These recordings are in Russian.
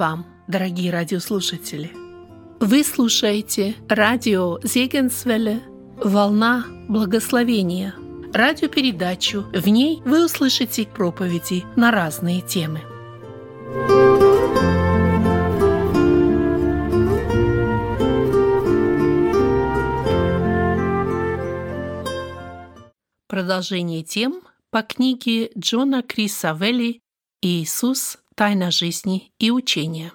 Вам, дорогие радиослушатели! Вы слушаете радио Зегенсвелле «Волна благословения» радиопередачу. В ней вы услышите проповеди на разные темы. Продолжение тем по книге Джона Криса Велли «Иисус. Тайна жизни и учения».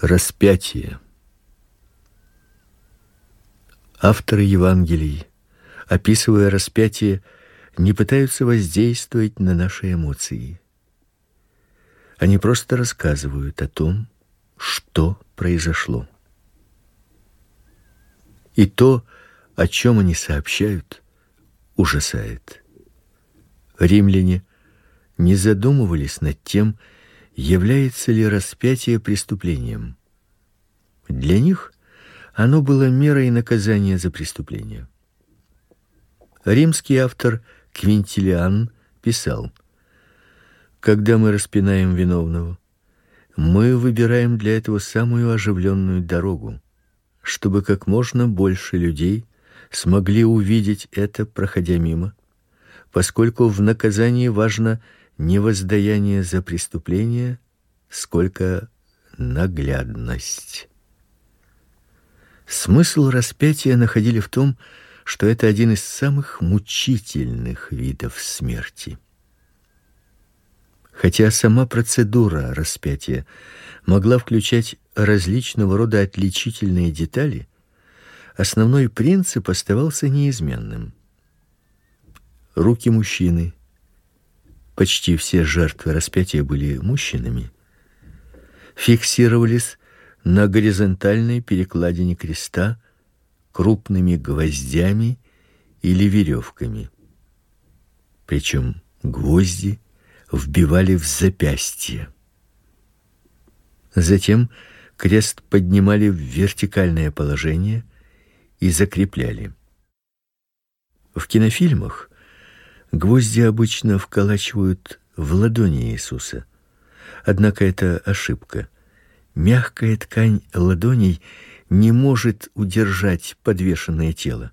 Распятие. Авторы Евангелий, описывая распятие, не пытаются воздействовать на наши эмоции. Они просто рассказывают о том, что произошло. И то, о чем они сообщают, ужасает. Римляне не задумывались над тем, является ли распятие преступлением. Для них оно было мерой наказания за преступление. Римский автор Квинтилиан писал: Когда мы распинаем виновного, мы выбираем для этого самую оживленную дорогу, чтобы как можно больше людей смогли увидеть это, проходя мимо, поскольку в наказании важно не воздаяние за преступление, сколько наглядность. Смысл распятия находили в том, что это один из самых мучительных видов смерти. Хотя сама процедура распятия могла включать различного рода отличительные детали, основной принцип оставался неизменным. Руки мужчины, почти все жертвы распятия были мужчинами, фиксировались на горизонтальной перекладине креста крупными гвоздями или веревками. Причем гвозди вбивали в запястье. Затем крест поднимали в вертикальное положение и закрепляли. В кинофильмах Гвозди обычно вколачивают в ладони Иисуса. Однако это ошибка. Мягкая ткань ладоней не может удержать подвешенное тело.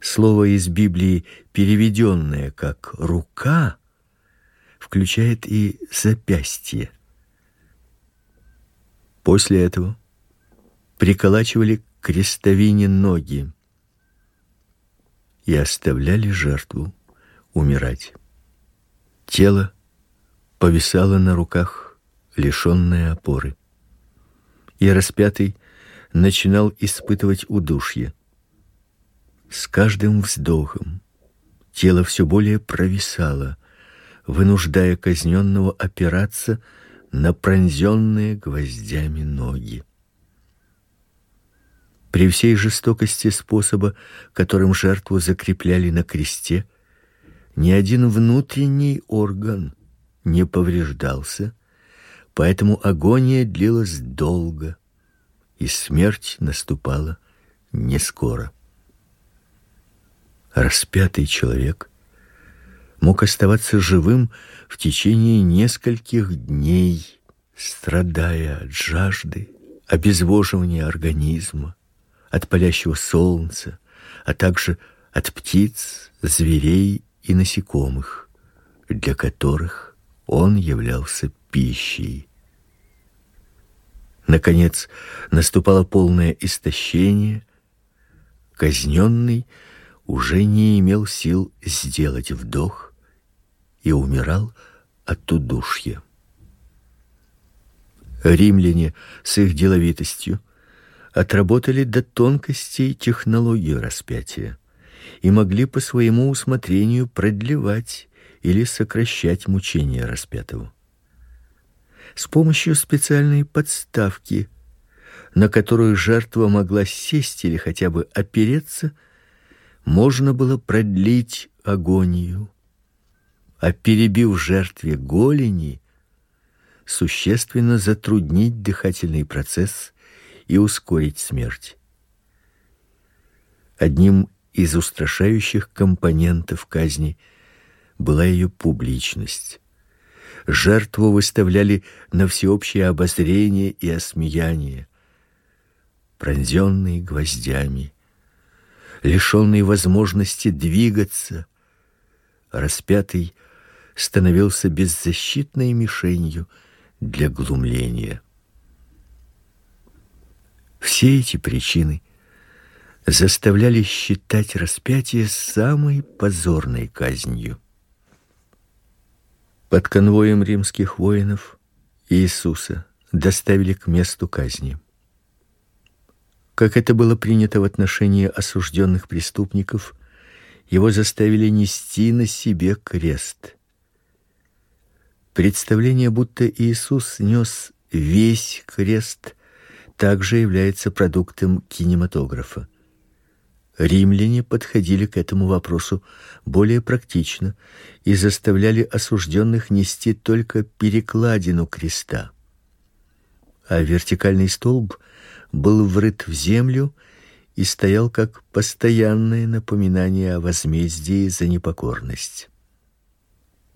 Слово из Библии, переведенное как рука, включает и запястье. После этого приколачивали к крестовине ноги и оставляли жертву умирать. Тело повисало на руках, лишённое опоры. И распятый начинал испытывать удушье. С каждым вздохом тело все более провисало, вынуждая казненного опираться на пронзенные гвоздями ноги. При всей жестокости способа, которым жертву закрепляли на кресте, ни один внутренний орган не повреждался, поэтому агония длилась долго, и смерть наступала не скоро. Распятый человек мог оставаться живым в течение нескольких дней, страдая от жажды, обезвоживания организма, от палящего солнца, а также от птиц, зверей и насекомых, для которых он являлся пищей. Наконец, наступало полное истощение. Казненный уже не имел сил сделать вдох и умирал от удушья. Римляне с их деловитостью отработали до тонкостей технологию распятия и могли по своему усмотрению продлевать или сокращать мучения распятого. С помощью специальной подставки, на которую жертва могла сесть или хотя бы опереться, можно было продлить агонию. А перебив жертве голени, существенно затруднить дыхательный процесс и ускорить смерть. Одним из устрашающих компонентов казни была ее публичность. Жертву выставляли на всеобщее обозрение и осмеяние. Пронзенный гвоздями, лишенный возможности двигаться, распятый становился беззащитной мишенью для глумления. Все эти причины заставляли считать распятие самой позорной казнью. Под конвоем римских воинов Иисуса доставили к месту казни. Как это было принято в отношении осужденных преступников, его заставили нести на себе крест. Представление, будто Иисус нес весь крест, также является продуктом кинематографа. Римляне подходили к этому вопросу более практично и заставляли осужденных нести только перекладину креста. А вертикальный столб был врыт в землю и стоял как постоянное напоминание о возмездии за непокорность.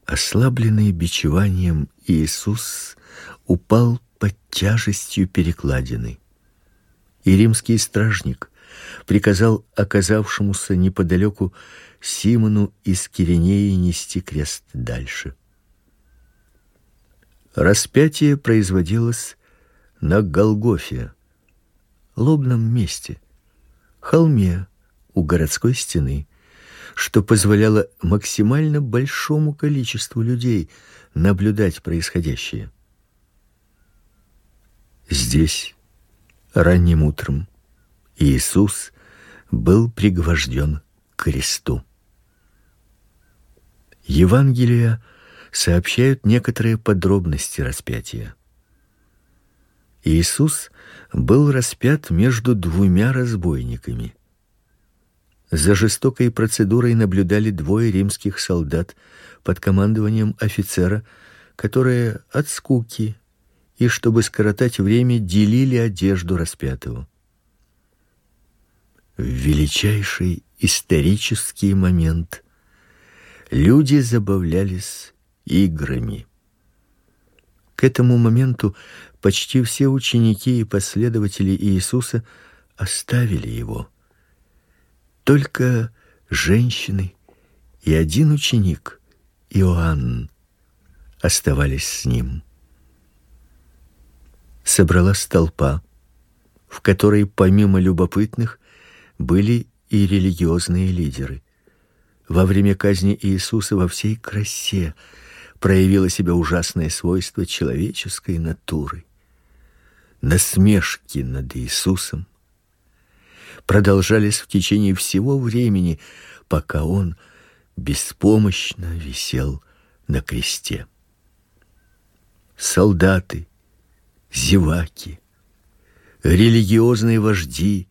Ослабленный бичеванием Иисус упал под тяжестью перекладины. И римский стражник приказал оказавшемуся неподалеку Симону из Киринеи нести крест дальше. Распятие производилось на Голгофе, лобном месте, холме у городской стены, что позволяло максимально большому количеству людей наблюдать происходящее. Здесь ранним утром Иисус был пригвожден к кресту. Евангелия сообщают некоторые подробности распятия. Иисус был распят между двумя разбойниками. За жестокой процедурой наблюдали двое римских солдат под командованием офицера, которые от скуки и чтобы скоротать время, делили одежду распятого. В величайший исторический момент люди забавлялись играми. К этому моменту почти все ученики и последователи Иисуса оставили его. Только женщины и один ученик, Иоанн, оставались с ним собралась толпа, в которой помимо любопытных были и религиозные лидеры. Во время казни Иисуса во всей красе проявило себя ужасное свойство человеческой натуры. Насмешки над Иисусом продолжались в течение всего времени, пока он беспомощно висел на кресте. Солдаты, зеваки, религиозные вожди,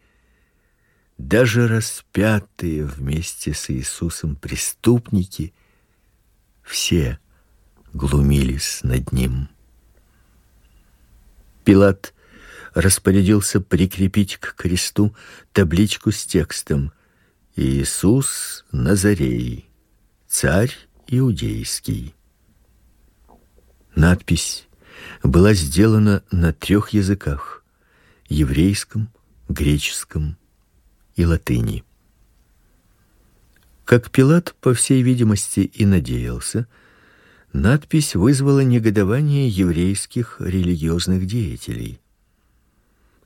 даже распятые вместе с Иисусом преступники, все глумились над ним. Пилат распорядился прикрепить к кресту табличку с текстом Иисус Назарей, царь иудейский. Надпись была сделана на трех языках: еврейском, греческом и латыни. Как Пилат, по всей видимости, и надеялся, надпись вызвала негодование еврейских религиозных деятелей.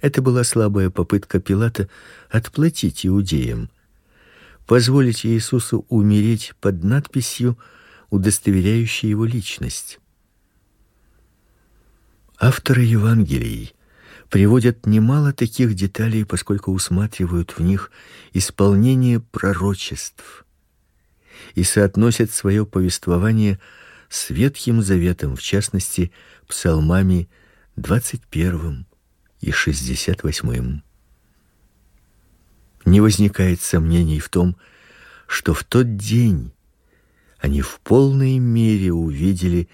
Это была слабая попытка Пилата отплатить иудеям, позволить Иисусу умереть под надписью, удостоверяющей его личность. Авторы Евангелий приводят немало таких деталей, поскольку усматривают в них исполнение пророчеств и соотносят свое повествование с Ветхим Заветом, в частности, псалмами 21 и 68. Не возникает сомнений в том, что в тот день они в полной мере увидели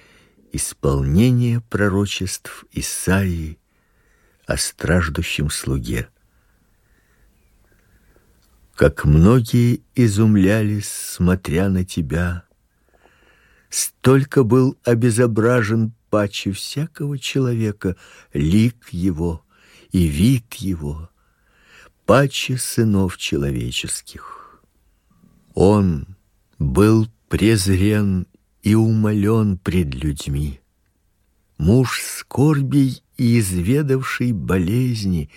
исполнение пророчеств Исаии о страждущем слуге. Как многие изумлялись, смотря на тебя, столько был обезображен паче всякого человека лик его и вид его, паче сынов человеческих. Он был презрен и умолен пред людьми. Муж скорбей и изведавший болезни,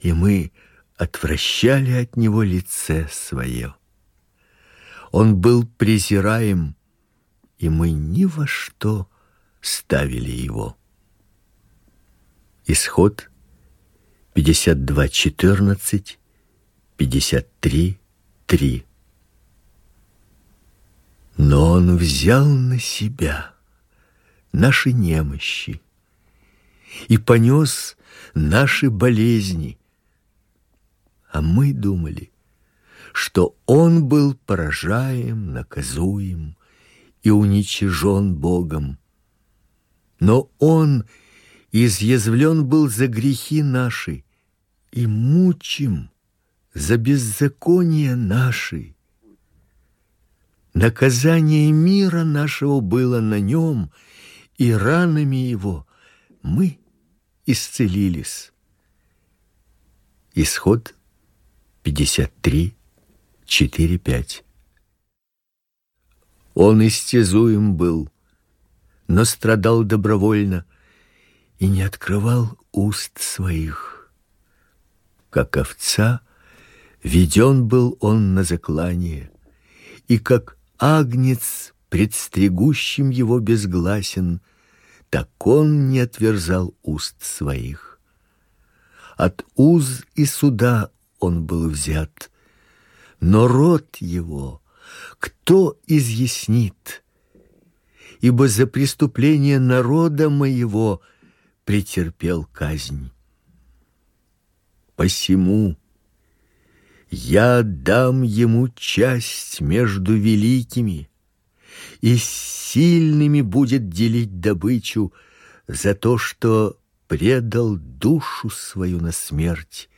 и мы отвращали от него лице свое. Он был презираем, и мы ни во что ставили его. Исход 52:14, 53:3. Но он взял на себя наши немощи и понес наши болезни. А мы думали, что он был поражаем, наказуем и уничижен Богом. Но он изъязвлен был за грехи наши и мучим за беззакония наши. Наказание мира нашего было на нем, и ранами его мы исцелились. Исход 53, 4, 5. Он истязуем был, но страдал добровольно и не открывал уст своих. Как овца, веден был он на заклание, и как агнец, предстригущим его безгласен, так он не отверзал уст своих. От уз и суда он был взят, но род его кто изъяснит? Ибо за преступление народа моего претерпел казнь. Посему я дам ему часть между великими, и сильными будет делить добычу за то, что предал душу свою на смерть,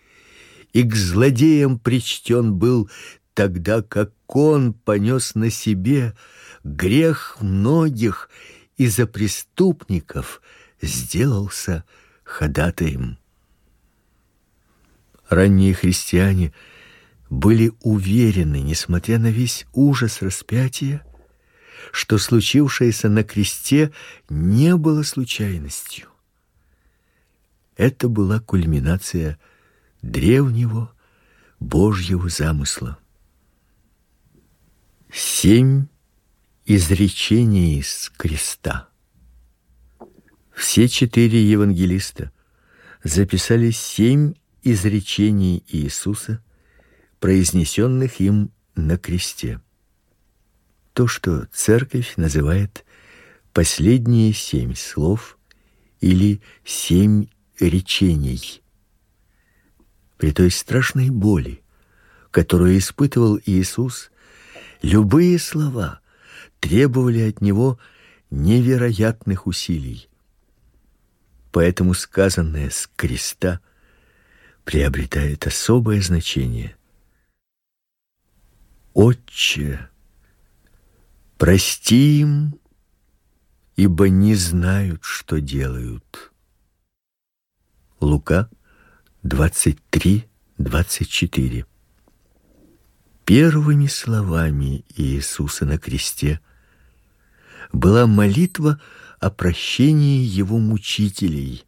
и к злодеям причтен был тогда, как он понес на себе грех многих и за преступников сделался ходатаем. Ранние христиане – были уверены, несмотря на весь ужас распятия, что случившееся на кресте не было случайностью. Это была кульминация древнего Божьего замысла. Семь изречений из креста. Все четыре евангелиста записали семь изречений Иисуса – произнесенных им на кресте. То, что церковь называет последние семь слов или семь речений. При той страшной боли, которую испытывал Иисус, любые слова требовали от него невероятных усилий. Поэтому сказанное с креста приобретает особое значение. Отче, прости им, ибо не знают, что делают. Лука 23, 24. Первыми словами Иисуса на кресте была молитва о прощении его мучителей.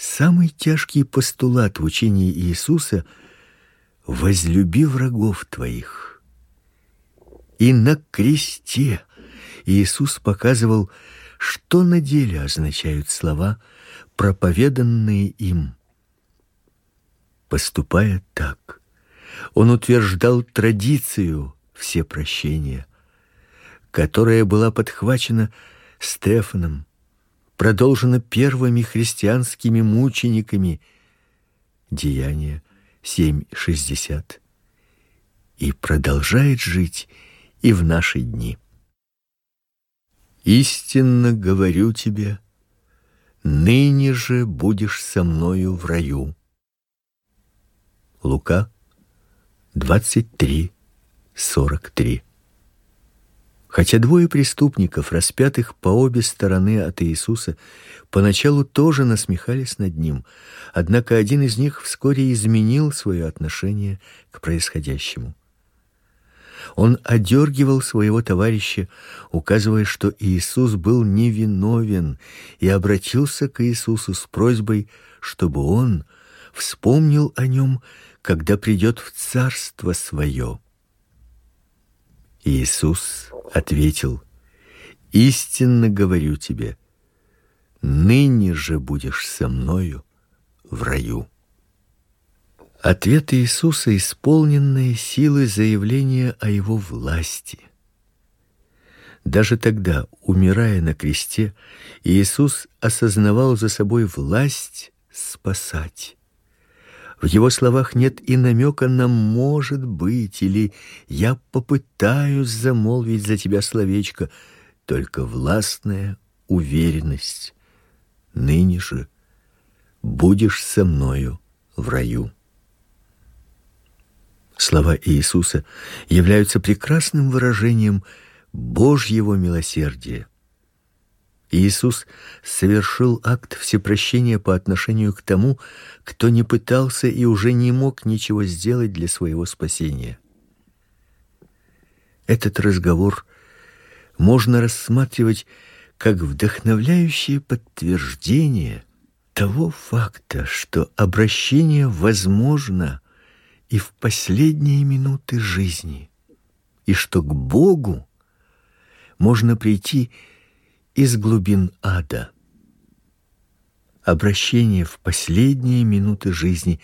Самый тяжкий постулат в учении Иисуса — возлюби врагов твоих. И на кресте Иисус показывал, что на деле означают слова, проповеданные им. Поступая так, он утверждал традицию все прощения, которая была подхвачена Стефаном, продолжена первыми христианскими мучениками. Деяния 7.60 и продолжает жить и в наши дни. Истинно говорю тебе, ныне же будешь со мною в раю. Лука 23:43. Хотя двое преступников, распятых по обе стороны от Иисуса, поначалу тоже насмехались над ним, однако один из них вскоре изменил свое отношение к происходящему. Он одергивал своего товарища, указывая, что Иисус был невиновен, и обратился к Иисусу с просьбой, чтобы он вспомнил о нем, когда придет в царство свое. Иисус ответил: Истинно говорю тебе, ныне же будешь со мною в раю. Ответ Иисуса исполненные силы заявления о его власти. Даже тогда, умирая на кресте, Иисус осознавал за собой власть спасать. В его словах нет и намека на может быть или я попытаюсь замолвить за тебя словечко, только властная уверенность. Ныне же будешь со мною в раю. Слова Иисуса являются прекрасным выражением Божьего милосердия. Иисус совершил акт всепрощения по отношению к тому, кто не пытался и уже не мог ничего сделать для своего спасения. Этот разговор можно рассматривать как вдохновляющее подтверждение того факта, что обращение возможно и в последние минуты жизни, и что к Богу можно прийти из глубин ада. Обращение в последние минуты жизни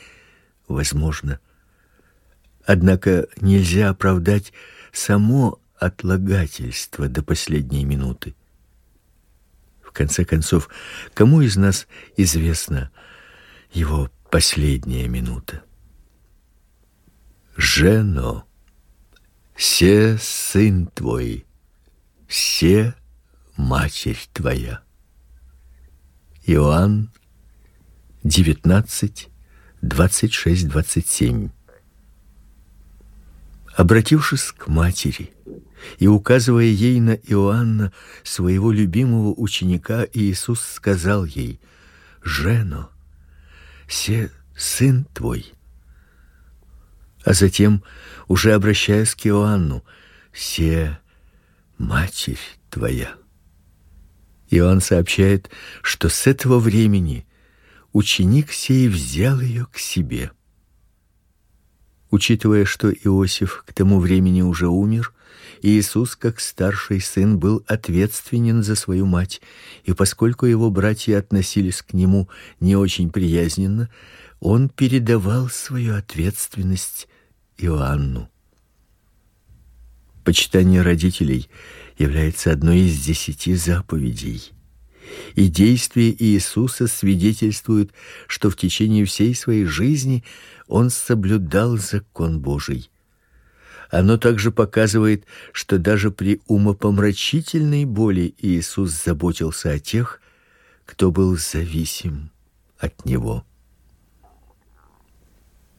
возможно. Однако нельзя оправдать само отлагательство до последней минуты. В конце концов, кому из нас известна его последняя минута? Жено, се сын твой, все матерь твоя. Иоанн 19 26 27. Обратившись к матери и указывая ей на Иоанна, своего любимого ученика, Иисус сказал ей: "Жено, се сын твой". А затем, уже обращаясь к Иоанну: "Се матерь твоя". Иоанн сообщает, что с этого времени ученик сей взял ее к себе. Учитывая, что Иосиф к тому времени уже умер, Иисус, как старший сын, был ответственен за свою мать, и поскольку его братья относились к нему не очень приязненно, он передавал свою ответственность Иоанну. Почитание родителей является одной из десяти заповедей. И действия Иисуса свидетельствуют, что в течение всей своей жизни он соблюдал закон Божий. Оно также показывает, что даже при умопомрачительной боли Иисус заботился о тех, кто был зависим от него.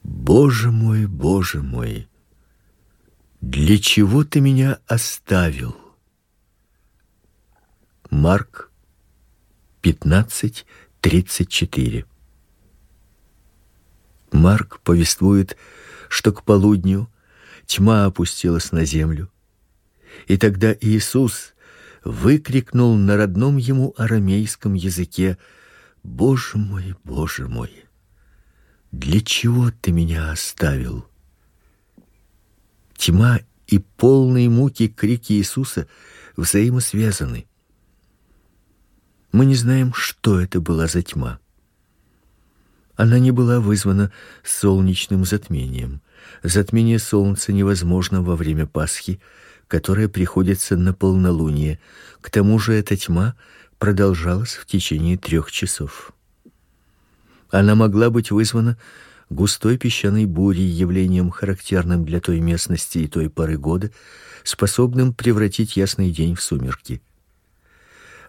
Боже мой, Боже мой, для чего ты меня оставил? Марк 15:34. Марк повествует, что к полудню тьма опустилась на землю. И тогда Иисус выкрикнул на родном ему арамейском языке: "Боже мой, Боже мой, для чего ты меня оставил?" Тьма и полные муки крики Иисуса взаимосвязаны. Мы не знаем, что это была за тьма. Она не была вызвана солнечным затмением. Затмение солнца невозможно во время Пасхи, которая приходится на полнолуние. К тому же эта тьма продолжалась в течение трех часов. Она могла быть вызвана густой песчаной бурей, явлением характерным для той местности и той поры года, способным превратить ясный день в сумерки.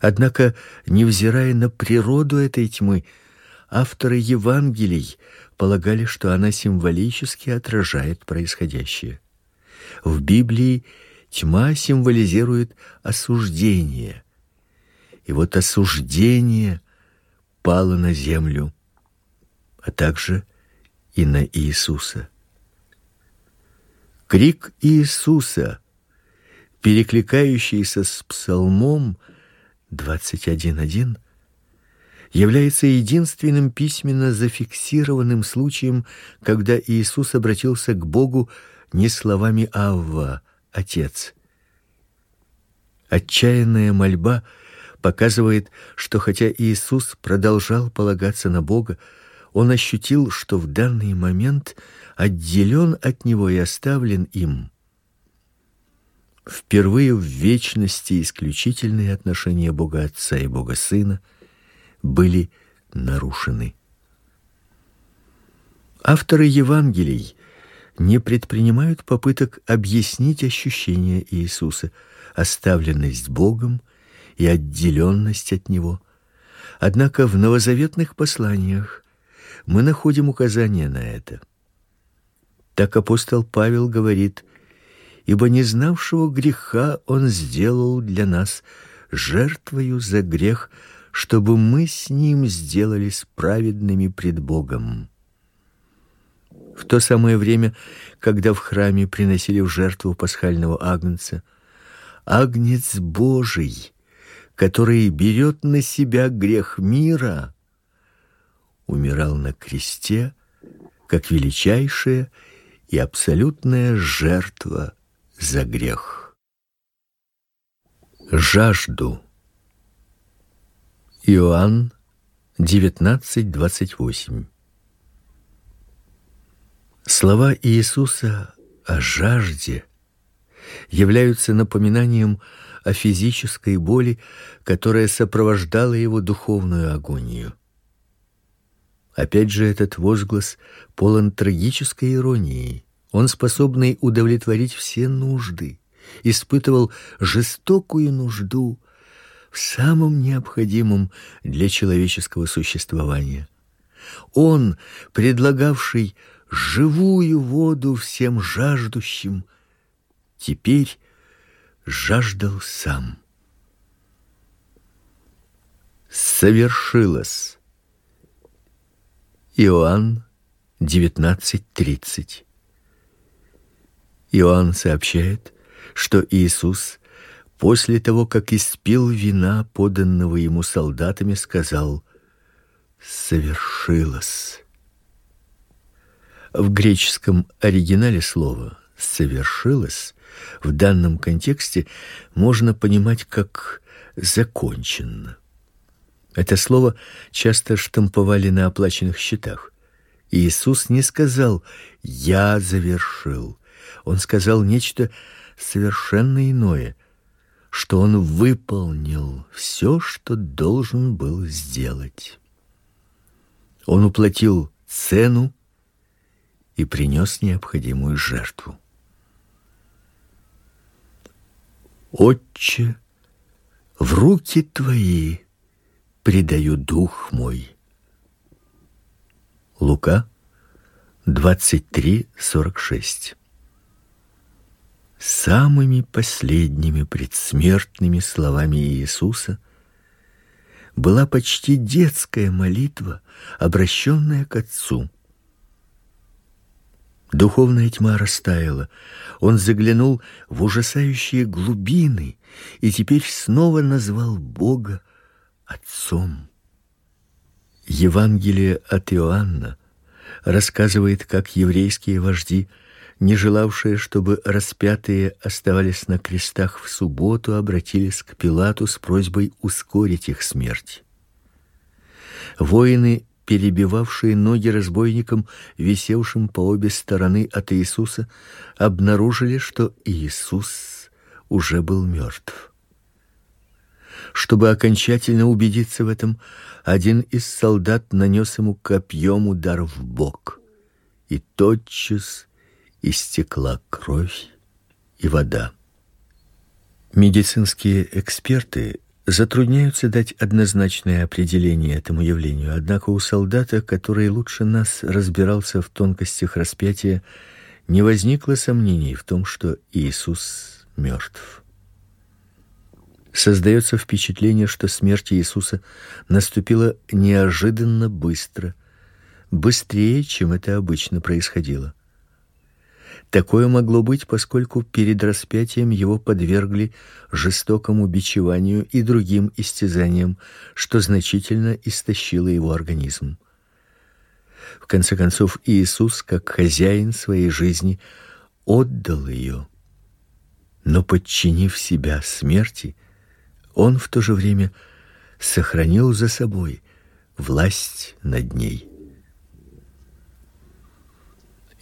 Однако, невзирая на природу этой тьмы, авторы Евангелий полагали, что она символически отражает происходящее. В Библии тьма символизирует осуждение. И вот осуждение пало на землю, а также и на Иисуса. Крик Иисуса, перекликающийся с Псалмом 21:1, является единственным письменно зафиксированным случаем, когда Иисус обратился к Богу не словами Авва, Отец. Отчаянная мольба показывает, что хотя Иисус продолжал полагаться на Бога, он ощутил, что в данный момент отделен от него и оставлен им. Впервые в вечности исключительные отношения Бога Отца и Бога Сына были нарушены. Авторы Евангелий не предпринимают попыток объяснить ощущения Иисуса, оставленность Богом и отделенность от него. Однако в новозаветных посланиях мы находим указания на это. Так апостол Павел говорит: "Ибо не знавшего греха он сделал для нас жертвою за грех, чтобы мы с ним сделались праведными пред Богом". В то самое время, когда в храме приносили в жертву пасхального агнца, агнец Божий, который берет на себя грех мира, умирал на кресте как величайшая и абсолютная жертва за грех. Жажду. Иоанн 19:28 Слова Иисуса о жажде являются напоминанием о физической боли, которая сопровождала его духовную агонию. Опять же этот возглас полон трагической иронии. Он способный удовлетворить все нужды, испытывал жестокую нужду в самом необходимом для человеческого существования. Он, предлагавший живую воду всем жаждущим, теперь жаждал сам. Совершилось. Иоанн 19:30. Иоанн сообщает, что Иисус после того, как испил вина, поданного ему солдатами, сказал: "Совершилось". В греческом оригинале слово совершилось в данном контексте можно понимать как закончено. Это слово часто штамповали на оплаченных счетах. Иисус не сказал: "Я завершил". Он сказал нечто совершенно иное, что он выполнил все, что должен был сделать. Он уплатил цену и принес необходимую жертву. Отче, в руки твои предаю дух мой. Лука 23:46. Самыми последними предсмертными словами Иисуса была почти детская молитва, обращенная к Отцу. Духовная тьма растаяла. Он заглянул в ужасающие глубины и теперь снова назвал Бога Отцом. Евангелие от Иоанна рассказывает, как еврейские вожди, не желавшие, чтобы распятые оставались на крестах в субботу, обратились к Пилату с просьбой ускорить их смерть. Воины перебивавшие ноги разбойникам, висевшим по обе стороны от Иисуса, обнаружили, что Иисус уже был мертв. Чтобы окончательно убедиться в этом, один из солдат нанес ему копьем удар в бок, и тотчас истекла кровь и вода. Медицинские эксперты затрудняются дать однозначное определение этому явлению. Однако у солдата, который лучше нас разбирался в тонкостях распятия, не возникло сомнений в том, что Иисус мертв. Создается впечатление, что смерть Иисуса наступила неожиданно быстро, быстрее, чем это обычно происходило. Такое могло быть, поскольку перед распятием его подвергли жестокому бичеванию и другим истязаниям, что значительно истощило его организм. В конце концов, Иисус, как хозяин своей жизни, отдал ее. Но подчинив себя смерти, он в то же время сохранил за собой власть над ней.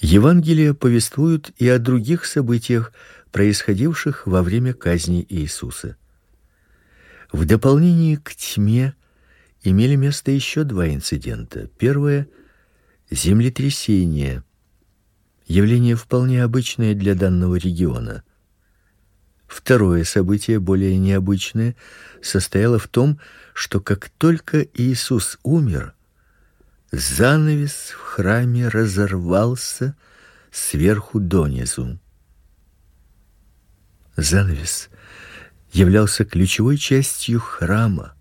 Евангелия повествуют и о других событиях, происходивших во время казни Иисуса. В дополнение к тьме имели место еще два инцидента. Первое землетрясение. Явление вполне обычное для данного региона. Второе событие, более необычное, состояло в том, что как только Иисус умер, занавес в храме разорвался сверху донизу. Занавес являлся ключевой частью храма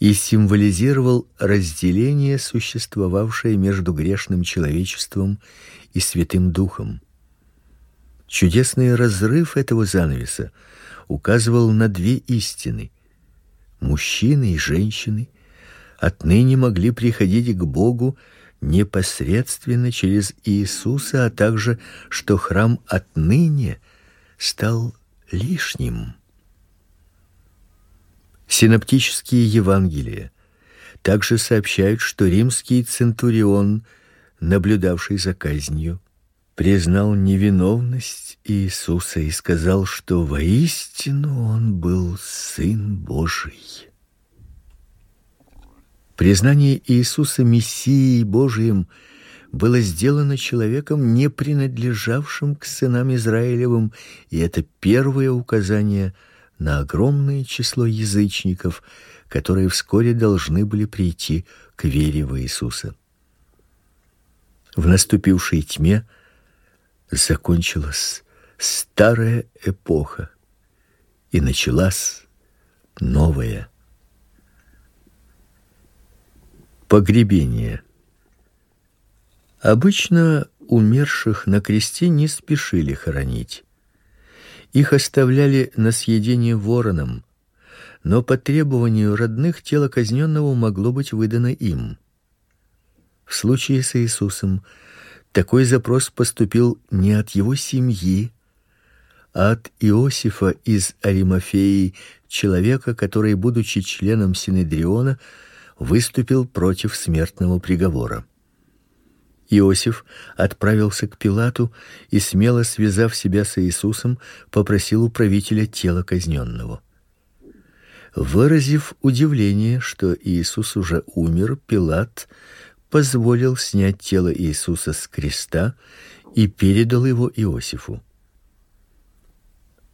и символизировал разделение, существовавшее между грешным человечеством и Святым Духом. Чудесный разрыв этого занавеса указывал на две истины: мужчины и женщины – отныне могли приходить к Богу непосредственно через Иисуса, а также что храм отныне стал лишним. Синоптические Евангелия также сообщают, что римский центурион, наблюдавший за казнью, признал невиновность Иисуса и сказал, что воистину он был сын Божий. Признание Иисуса мессией Божиим было сделано человеком, не принадлежавшим к сынам Израилевым, и это первое указание на огромное число язычников, которые вскоре должны были прийти к вере в Иисуса. В наступившей тьме закончилась старая эпоха, и началась новая. Погребение. Обычно умерших на кресте не спешили хоронить. Их оставляли на съедение воронам, но по требованию родных тело казненного могло быть выдано им. В случае с Иисусом такой запрос поступил не от его семьи, а от Иосифа из Аримафеи, человека, который, будучи членом синедриона, выступил против смертного приговора. Иосиф отправился к Пилату и смело связав себя с Иисусом, попросил у правителя тело казненного. Выразив удивление, что Иисус уже умер, Пилат позволил снять тело Иисуса с креста и передал его Иосифу.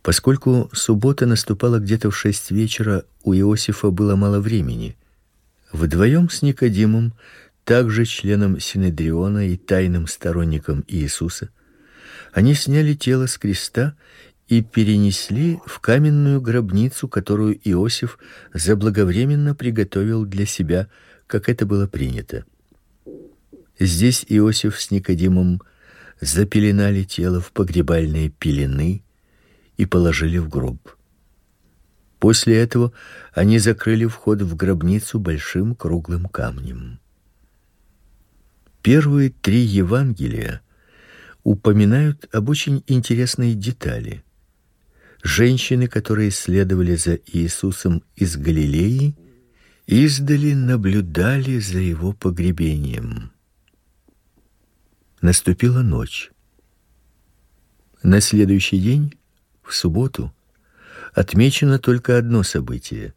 Поскольку суббота наступала где-то в шесть вечера, у Иосифа было мало времени. Вдвоем с Никодимом, также членом синедриона и тайным сторонником Иисуса, они сняли тело с креста и перенесли в каменную гробницу, которую Иосиф заблаговременно приготовил для себя, как это было принято. Здесь Иосиф с Никодимом запеленали тело в погребальные пелены и положили в гроб. После этого они закрыли вход в гробницу большим круглым камнем. Первые три Евангелия упоминают об очень интересной детали. Женщины, которые следовали за Иисусом из Галилеи, издали наблюдали за его погребением. Наступила ночь. На следующий день, в субботу, отмечено только одно событие.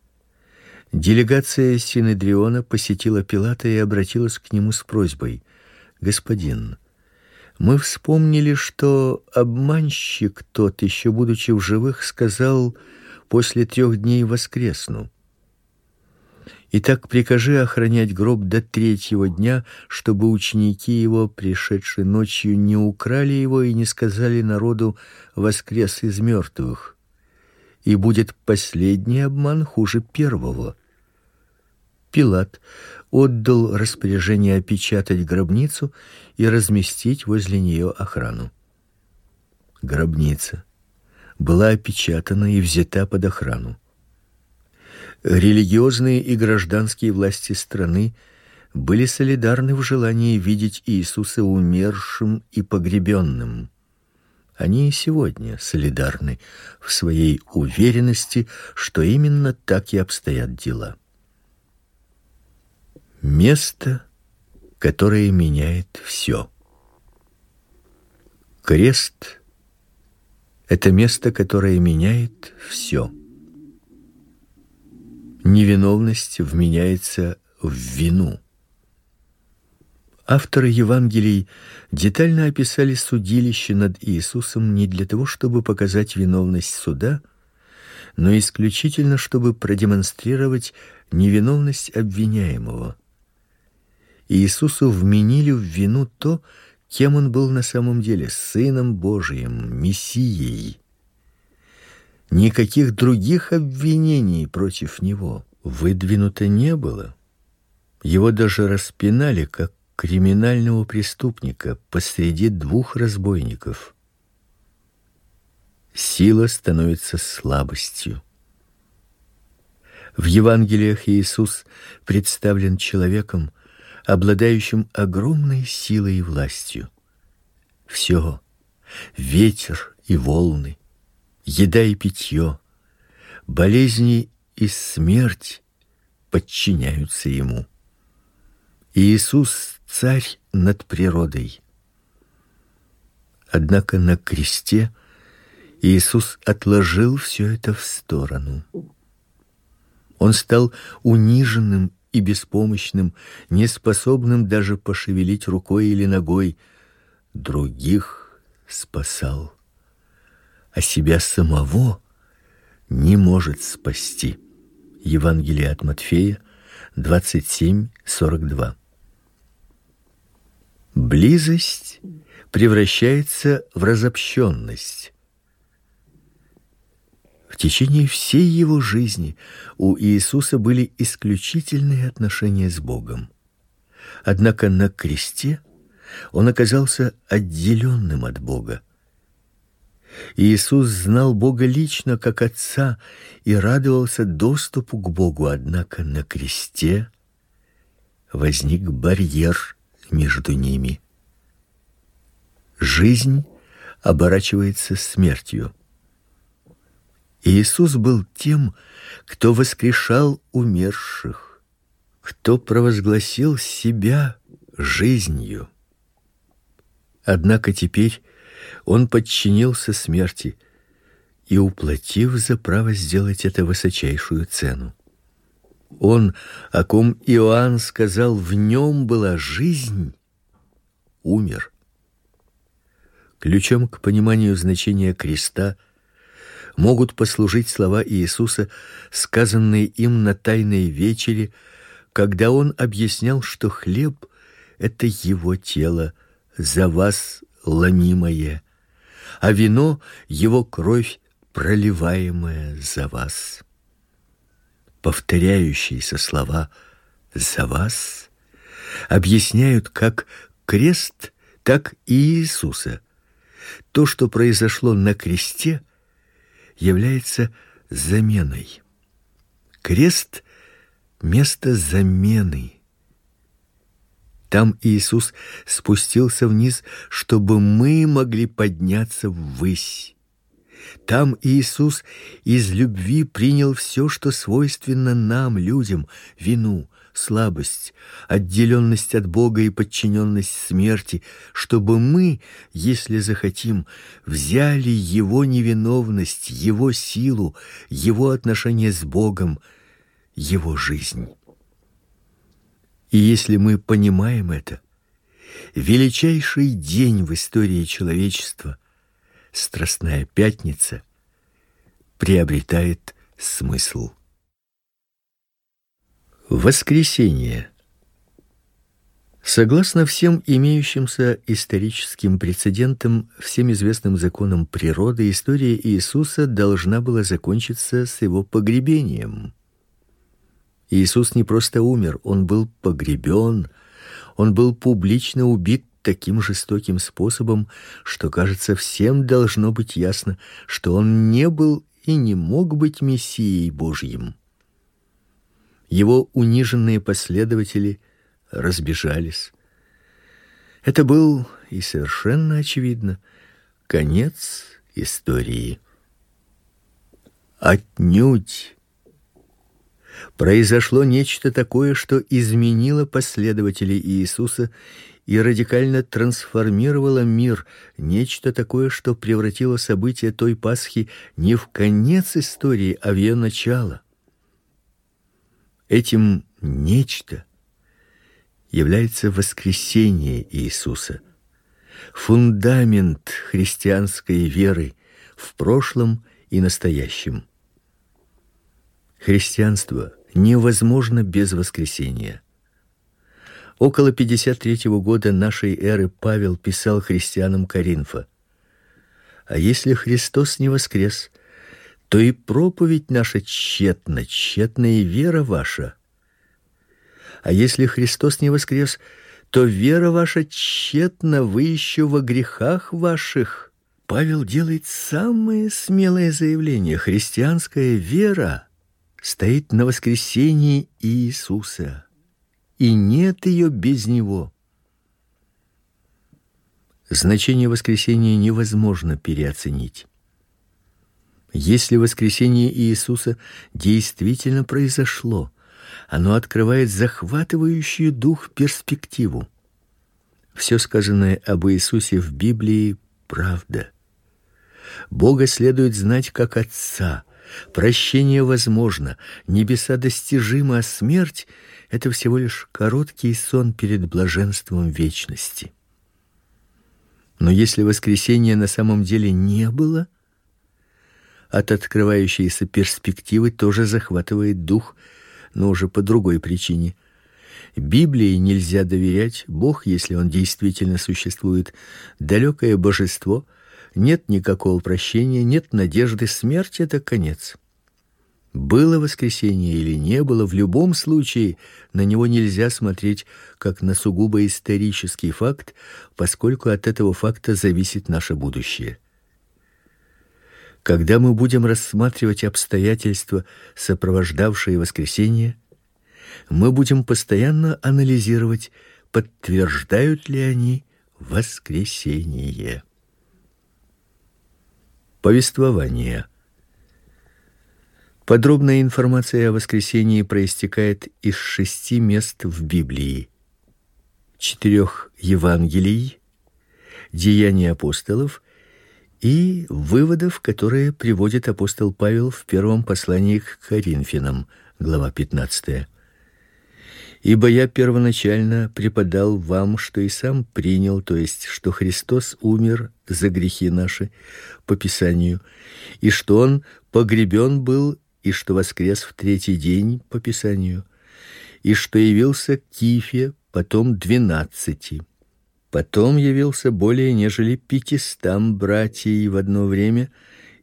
Делегация Синедриона посетила Пилата и обратилась к нему с просьбой: "Господин, мы вспомнили, что обманщик тот, еще будучи в живых, сказал: после трех дней воскресну. Итак, прикажи охранять гроб до третьего дня, чтобы ученики его, пришедшие ночью, не украли его и не сказали народу: воскрес из мертвых. И будет последний обман хуже первого. Пилат отдал распоряжение опечатать гробницу и разместить возле нее охрану. Гробница была опечатана и взята под охрану. Религиозные и гражданские власти страны были солидарны в желании видеть Иисуса умершим и погребенным. Они и сегодня солидарны в своей уверенности, что именно так и обстоят дела. Место, которое меняет все. Крест это место, которое меняет все невиновность вменяется в вину. Авторы Евангелий детально описали судилище над Иисусом не для того, чтобы показать виновность суда, но исключительно чтобы продемонстрировать невиновность обвиняемого. Иисусу вменили в вину то, кем он был на самом деле сыном Божиим, мессией. Никаких других обвинений против него выдвинуто не было. Его даже распинали как криминального преступника посреди двух разбойников. Сила становится слабостью. В Евангелиях Иисус представлен человеком, обладающим огромной силой и властью. Все ветер и волны, еда и питье, болезни и смерть подчиняются ему. Иисус царь над природой. Однако на кресте Иисус отложил все это в сторону. Он стал униженным и беспомощным, неспособным даже пошевелить рукой или ногой, других спасал а себя самого не может спасти. Евангелие от Матфея 27:42. Близость превращается в разобщенность. В течение всей его жизни у Иисуса были исключительные отношения с Богом. Однако на кресте он оказался отделенным от Бога. Иисус знал Бога лично как Отца и радовался доступу к Богу, однако на кресте возник барьер между ними. Жизнь оборачивается смертью. Иисус был тем, кто воскрешал умерших, кто провозгласил себя жизнью. Однако теперь он подчинился смерти и уплатив за право сделать это высочайшую цену. Он, о ком Иоанн сказал, в нем была жизнь, умер. Ключом к пониманию значения креста могут послужить слова Иисуса, сказанные им на тайной вечере, когда он объяснял, что хлеб это его тело за вас ломимое а вино его кровь, проливаемая за вас. Повторяющиеся слова за вас объясняют как крест, так и Иисуса. То, что произошло на кресте, является заменой. Крест место замены. Там Иисус спустился вниз, чтобы мы могли подняться ввысь. Там Иисус из любви принял все, что свойственно нам, людям: вину, слабость, отделенность от Бога и подчиненность смерти, чтобы мы, если захотим, взяли его невиновность, его силу, его отношение с Богом, его жизнь. И если мы понимаем это, величайший день в истории человечества, Страстная пятница, приобретает смысл. Воскресение. Согласно всем имеющимся историческим прецедентам, всем известным законам природы, история Иисуса должна была закончиться с его погребением. Иисус не просто умер, он был погребен, он был публично убит таким жестоким способом, что, кажется, всем должно быть ясно, что он не был и не мог быть мессией Божьим. Его униженные последователи разбежались. Это был и совершенно очевидно конец истории. Отнюдь произошло нечто такое, что изменило последователей Иисуса и радикально трансформировало мир, нечто такое, что превратило события той Пасхи не в конец истории, а в ее начало. Этим нечто является воскресение Иисуса, фундамент христианской веры в прошлом и настоящем. Христианство невозможно без воскресения. Около 53 года нашей эры Павел писал христианам Коринфа: "А если Христос не воскрес, то и проповедь наша тщетна, тщетна и вера ваша. А если Христос не воскрес, то вера ваша тщетна, вы еще во грехах ваших. Павел делает самое смелое заявление: христианская вера стоит на воскресении Иисуса, и нет ее без него. Значение воскресения невозможно переоценить. Если воскресение Иисуса действительно произошло, оно открывает захватывающую дух перспективу. Все сказанное об Иисусе в Библии правда. Бога следует знать как Отца. Прощение возможно, небеса достижимы, а смерть это всего лишь короткий сон перед блаженством вечности. Но если воскресения на самом деле не было, от открывающейся перспективы тоже захватывает дух, но уже по другой причине. Библии нельзя доверять, Бог, если он действительно существует, далекое божество, нет никакого прощения, нет надежды, смерть это конец. Было воскресение или не было, в любом случае на него нельзя смотреть как на сугубо исторический факт, поскольку от этого факта зависит наше будущее. Когда мы будем рассматривать обстоятельства, сопровождавшие воскресение, мы будем постоянно анализировать, подтверждают ли они воскресение. Повествование. Подробная информация о воскресении проистекает из шести мест в Библии: четырех Евангелий, Деяния апостолов и выводов, которые приводит апостол Павел в первом послании к Коринфянам, глава 15. Ибо я первоначально преподал вам, что и сам принял, то есть, что Христос умер за грехи наши по писанию, и что он погребен был, и что воскрес в третий день по писанию, и что явился Кифе, потом двенадцати Потом явился более нежели пятистам братьев в одно время,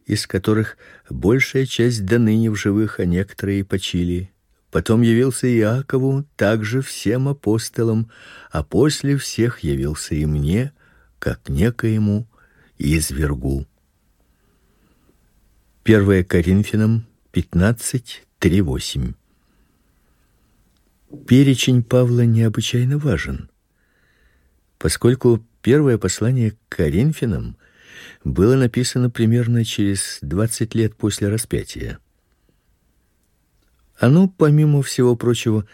из которых большая часть до ныне в живых, а некоторые почили. Потом явился Иакову, также всем апостолам, а после всех явился и мне, как некоему извергу. 1 Коринфянам 15:3-8. Перечень Павла необычайно важен поскольку первое послание к Коринфянам было написано примерно через 20 лет после распятия. Оно, помимо всего прочего,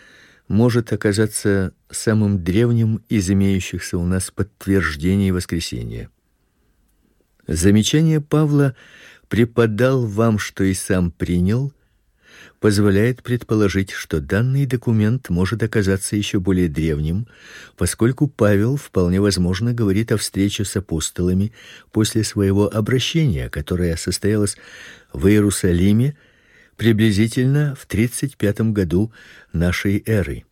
может оказаться самым древним из имеющихся у нас подтверждений воскресения. Замечание Павла преподал вам, что и сам принял, позволяет предположить, что данный документ может оказаться еще более древним, поскольку Павел вполне возможно говорит о встрече с апостолами после своего обращения, которое состоялось в Иерусалиме приблизительно в 35 году нашей эры.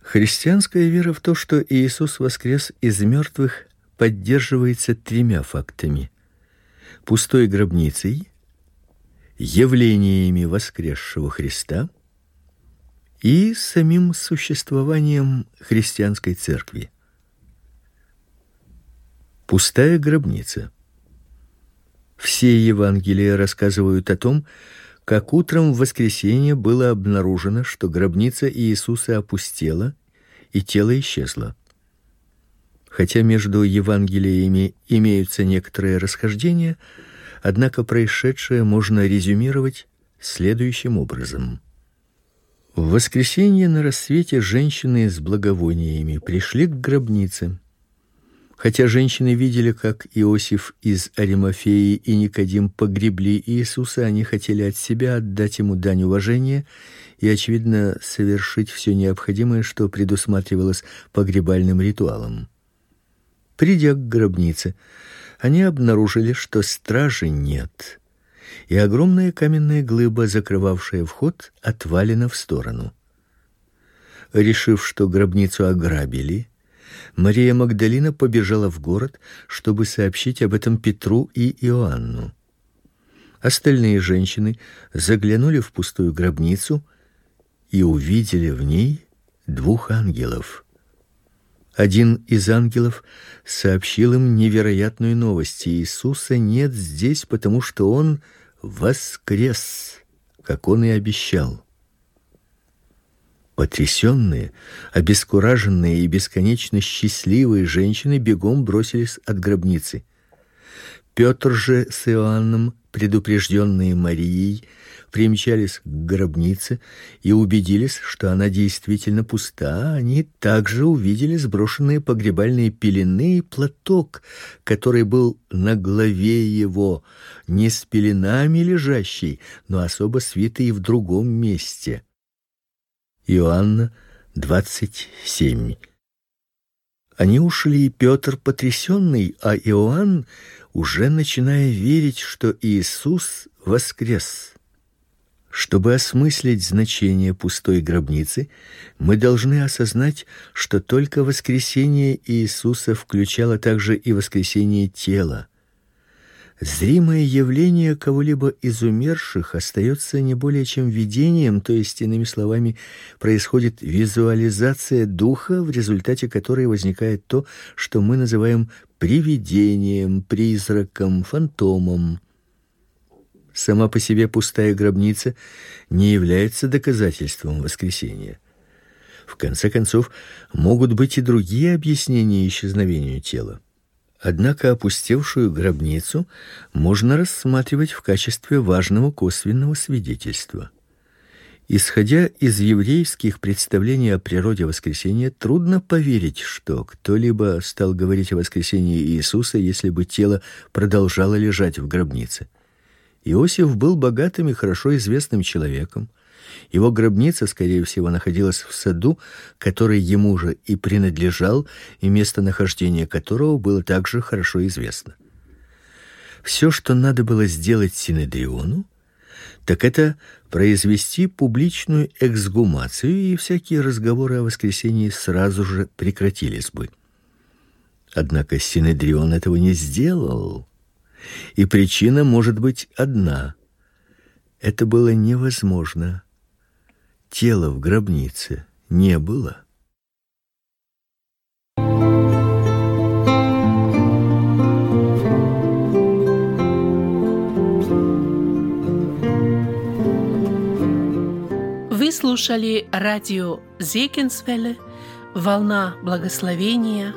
Христианская вера в то, что Иисус воскрес из мертвых, поддерживается тремя фактами: пустой гробницей, явлениями воскресшего Христа и самим существованием христианской церкви. Пустая гробница. Все Евангелия рассказывают о том, как утром в воскресенье было обнаружено, что гробница Иисуса опустела и тело исчезло. Хотя между Евангелиями имеются некоторые расхождения, однако происшедшее можно резюмировать следующим образом: в воскресенье на рассвете женщины с благовониями пришли к гробнице. Хотя женщины видели, как Иосиф из Аримафеи и Никодим погребли Иисуса, они хотели от себя отдать ему дань уважения и очевидно совершить все необходимое, что предусматривалось погребальным ритуалом. Придя к гробнице, они обнаружили, что стражи нет, и огромная каменная глыба, закрывавшая вход, отвалена в сторону. Решив, что гробницу ограбили, Мария Магдалина побежала в город, чтобы сообщить об этом Петру и Иоанну. Остальные женщины заглянули в пустую гробницу и увидели в ней двух ангелов. Один из ангелов сообщил им невероятную новость: Иисуса нет здесь, потому что он воскрес, как он и обещал. Потрясенные, обескураженные и бесконечно счастливые женщины бегом бросились от гробницы. Петр же с Иоанном, предупрежденные Марией, примчались к гробнице и убедились, что она действительно пуста. Они также увидели сброшенные погребальные пелены и платок, который был на голове его, не с пеленами лежащий, но особо свитый в другом месте. Иоанна 27. Они ушли, и Петр потрясенный, а Иоанн уже начиная верить, что Иисус воскрес. Чтобы осмыслить значение пустой гробницы, мы должны осознать, что только воскресение Иисуса включало также и воскресение тела. Зримое явление кого-либо из умерших остается не более чем видением, то есть иными словами, происходит визуализация духа, в результате которой возникает то, что мы называем привидением, призраком, фантомом. Сама по себе пустая гробница не является доказательством воскресения. В конце концов, могут быть и другие объяснения исчезновению тела. Однако опустевшую гробницу можно рассматривать в качестве важного косвенного свидетельства. Исходя из еврейских представлений о природе воскресения, трудно поверить, что кто-либо стал говорить о воскресении Иисуса, если бы тело продолжало лежать в гробнице. Иосиф был богатым и хорошо известным человеком. Его гробница, скорее всего, находилась в саду, который ему же и принадлежал, и местонахождение которого было также хорошо известно. Все, что надо было сделать Синедриону, так это произвести публичную эксгумацию, и всякие разговоры о воскресении сразу же прекратились бы. Однако Синедрион этого не сделал. И причина может быть одна. Это было невозможно тела в гробнице не было. Вы слушали радио Зекинсвелле «Волна благословения»,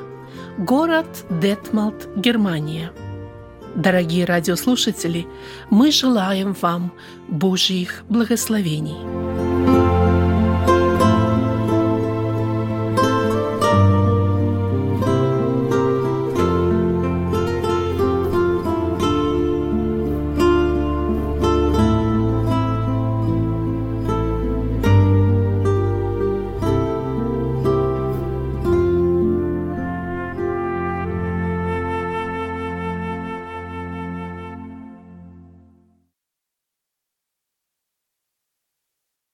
город Детмалт, Германия. Дорогие радиослушатели, мы желаем вам Божьих благословений.